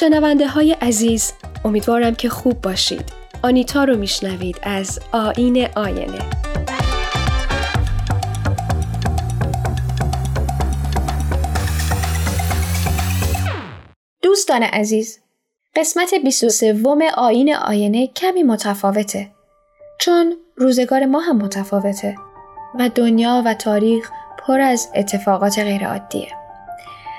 شنونده های عزیز امیدوارم که خوب باشید. آنیتا رو میشنوید از آین آینه. دوستان عزیز قسمت 23 آین آینه کمی متفاوته چون روزگار ما هم متفاوته و دنیا و تاریخ پر از اتفاقات غیرعادیه.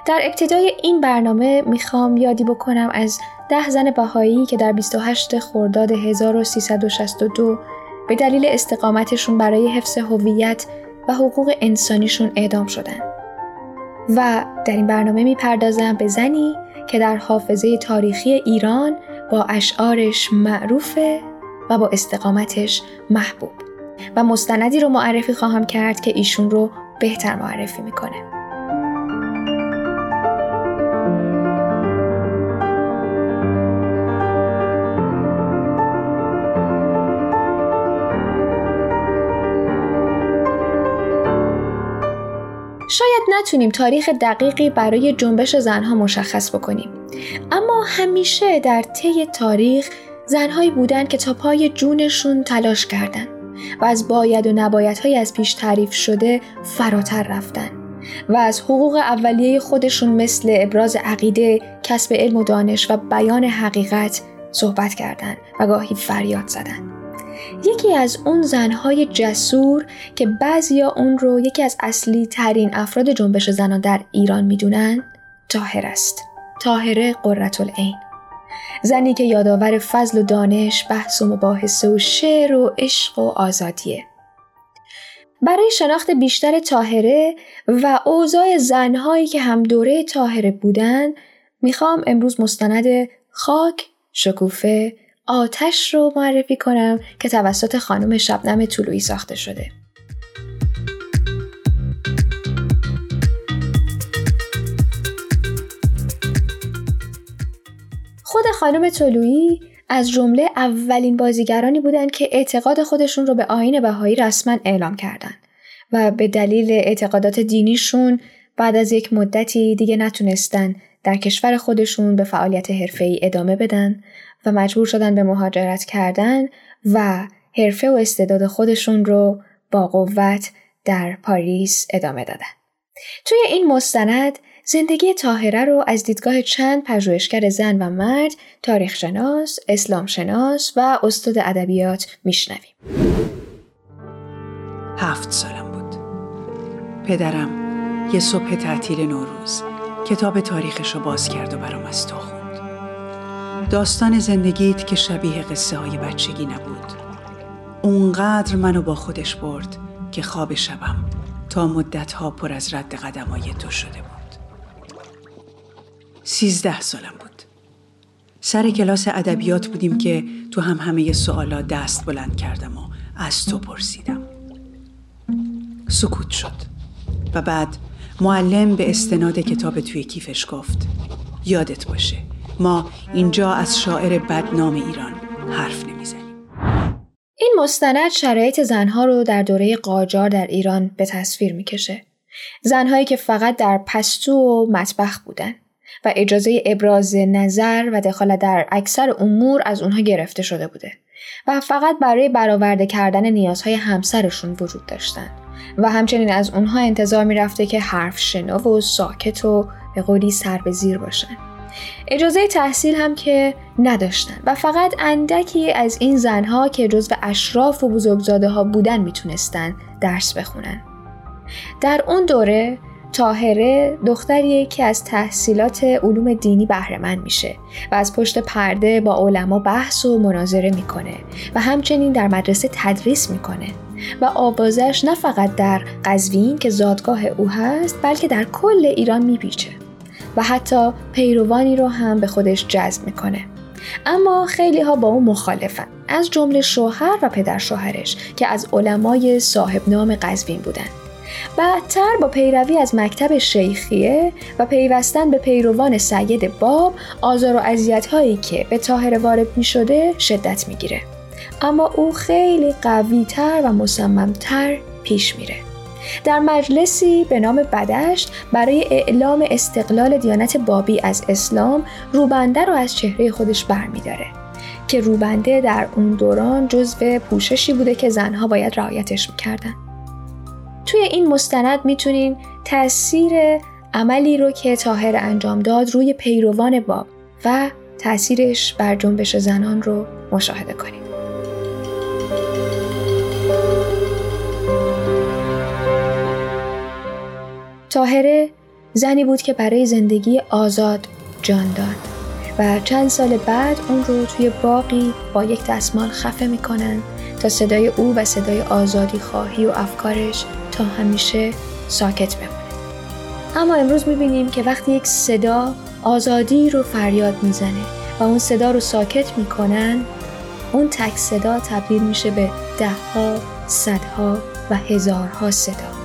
در ابتدای این برنامه می‌خوام یادی بکنم از ده زن بهایی که در 28 خرداد 1362 به دلیل استقامتشون برای حفظ هویت و حقوق انسانیشون اعدام شدن. و در این برنامه می‌پردازم به زنی که در حافظه تاریخی ایران با اشعارش معروفه و با استقامتش محبوب و مستندی رو معرفی خواهم کرد که ایشون رو بهتر معرفی می‌کنه. شاید نتونیم تاریخ دقیقی برای جنبش زنها مشخص بکنیم اما همیشه در طی تاریخ زنهایی بودند که تا پای جونشون تلاش کردند و از باید و نبایدهایی از پیش تعریف شده فراتر رفتن و از حقوق اولیه خودشون مثل ابراز عقیده، کسب علم و دانش و بیان حقیقت صحبت کردند و گاهی فریاد زدند. یکی از اون زنهای جسور که بعضیا اون رو یکی از اصلی ترین افراد جنبش زنان در ایران می‌دونن تاهر است. تاهره قررت العین. زنی که یادآور فضل و دانش، بحث و مباحثه و شعر و عشق و آزادیه. برای شناخت بیشتر تاهره و اوضاع زنهایی که هم دوره تاهره بودن می‌خوام امروز مستند خاک، شکوفه آتش رو معرفی کنم که توسط خانم شبنم طلویی ساخته شده. خود خانم طلویی از جمله اولین بازیگرانی بودند که اعتقاد خودشون رو به آین بهایی رسما اعلام کردند و به دلیل اعتقادات دینیشون بعد از یک مدتی دیگه نتونستن در کشور خودشون به فعالیت حرفه‌ای ادامه بدن و مجبور شدن به مهاجرت کردن و حرفه و استعداد خودشون رو با قوت در پاریس ادامه دادن. توی این مستند زندگی تاهره رو از دیدگاه چند پژوهشگر زن و مرد، تاریخ شناس، اسلام شناس و استاد ادبیات میشنویم. هفت سالم بود. پدرم یه صبح تعطیل نوروز کتاب تاریخش رو باز کرد و برام از تو داستان زندگیت که شبیه قصه های بچگی نبود. اونقدر منو با خودش برد که خواب شبم تا مدت ها پر از رد قدمای تو شده بود. سیزده سالم بود. سر کلاس ادبیات بودیم که تو هم همه سوالا دست بلند کردم و از تو پرسیدم. سکوت شد و بعد معلم به استناد کتاب توی کیفش گفت. یادت باشه ما اینجا از شاعر بدنام ایران حرف نمی‌زنیم. این مستند شرایط زنها رو در دوره قاجار در ایران به تصویر می‌کشه. زنهایی که فقط در پستو و مطبخ بودن و اجازه ابراز نظر و دخالت در اکثر امور از اونها گرفته شده بوده و فقط برای برآورده کردن نیازهای همسرشون وجود داشتن. و همچنین از اونها انتظار می‌رفته که حرف شنو و ساکت و به قولی سر به زیر باشن. اجازه تحصیل هم که نداشتن و فقط اندکی از این زنها که جزو اشراف و بزرگزاده ها بودن می‌تونستن درس بخونن. در اون دوره تاهره دختریه که از تحصیلات علوم دینی بهرهمند میشه و از پشت پرده با علما بحث و مناظره می‌کنه و همچنین در مدرسه تدریس می‌کنه و آوازش نه فقط در قزوین که زادگاه او هست بلکه در کل ایران میپیچه و حتی پیروانی رو هم به خودش جذب می‌کنه. اما خیلی ها با او مخالفن از جمله شوهر و پدر شوهرش که از علمای صاحب نام قزوین بودن. بعدتر با پیروی از مکتب شیخیه و پیوستن به پیروان سید باب آزار و اذیت هایی که به طاهره وارد می شده شدت می‌گیره. اما او خیلی قوی تر و مصممتر پیش میره در مجلسی به نام بدشت برای اعلام استقلال دیانت بابی از اسلام روبنده رو از چهره خودش برمیداره که روبنده در اون دوران جزو پوششی بوده که زنها باید رعایتش می‌کردن توی این مستند می‌تونیم تاثیر عملی رو که تاهر انجام داد روی پیروان باب و تاثیرش بر جنبش زنان رو مشاهده کنیم. تاهره زنی بود که برای زندگی آزاد جان داد و چند سال بعد اون رو توی باقی با یک دستمال خفه می‌کنن تا صدای او و صدای آزادی خواهی و افکارش تا همیشه ساکت بمونه. اما امروز می‌بینیم که وقتی یک صدا آزادی رو فریاد می‌زنه و اون صدا رو ساکت می‌کنن اون تک صدا تبدیل میشه به دهها، صدها و هزارها صدا.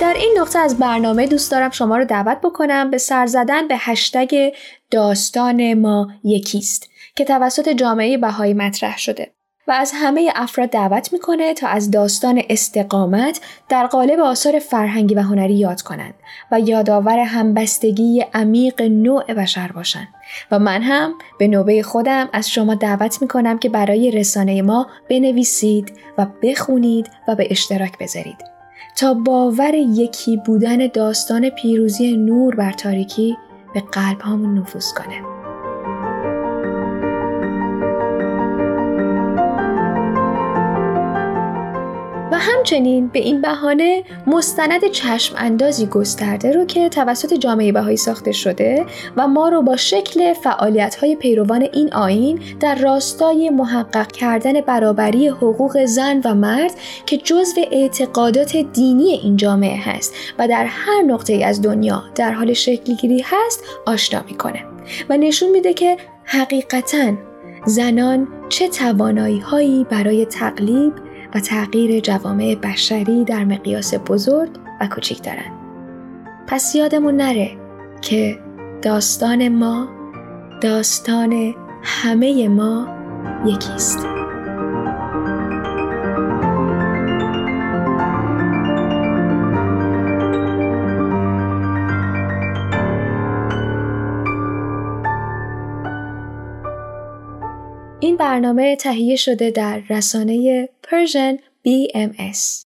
در این نقطه از برنامه دوست دارم شما رو دعوت بکنم به سر زدن به هشتگ داستان ما یکیست که توسط جامعه بهایی مطرح شده و از همه افراد دعوت می‌کنه تا از داستان استقامت در قالب آثار فرهنگی و هنری یاد کنند و یادآور همبستگی عمیق نوع بشر باشند. و من هم به نوبه خودم از شما دعوت می‌کنم که برای رسانه ما بنویسید و بخونید و به اشتراک بذارید. تا باور یکی بودن داستان پیروزی نور بر تاریکی به قلب هامون نفوذ کنه. همچنین به این بهانه مستند چشم اندازی گسترده رو که توسط جامعه بهایی ساخته شده و ما رو با شکل فعالیت های پیروان این آین در راستای محقق کردن برابری حقوق زن و مرد که جزو اعتقادات دینی این جامعه هست و در هر نقطه از دنیا در حال شکلگیری هست آشنا می‌کنه. و نشون میده که حقیقتا زنان چه توانایی هایی برای تقلیب و تغییر جوامع بشری در مقیاس بزرگ و کوچیک دارند. پس یادمون نره که داستان ما داستان همه ما یکیست. برنامه تهیه شده در رسانه Persian BMS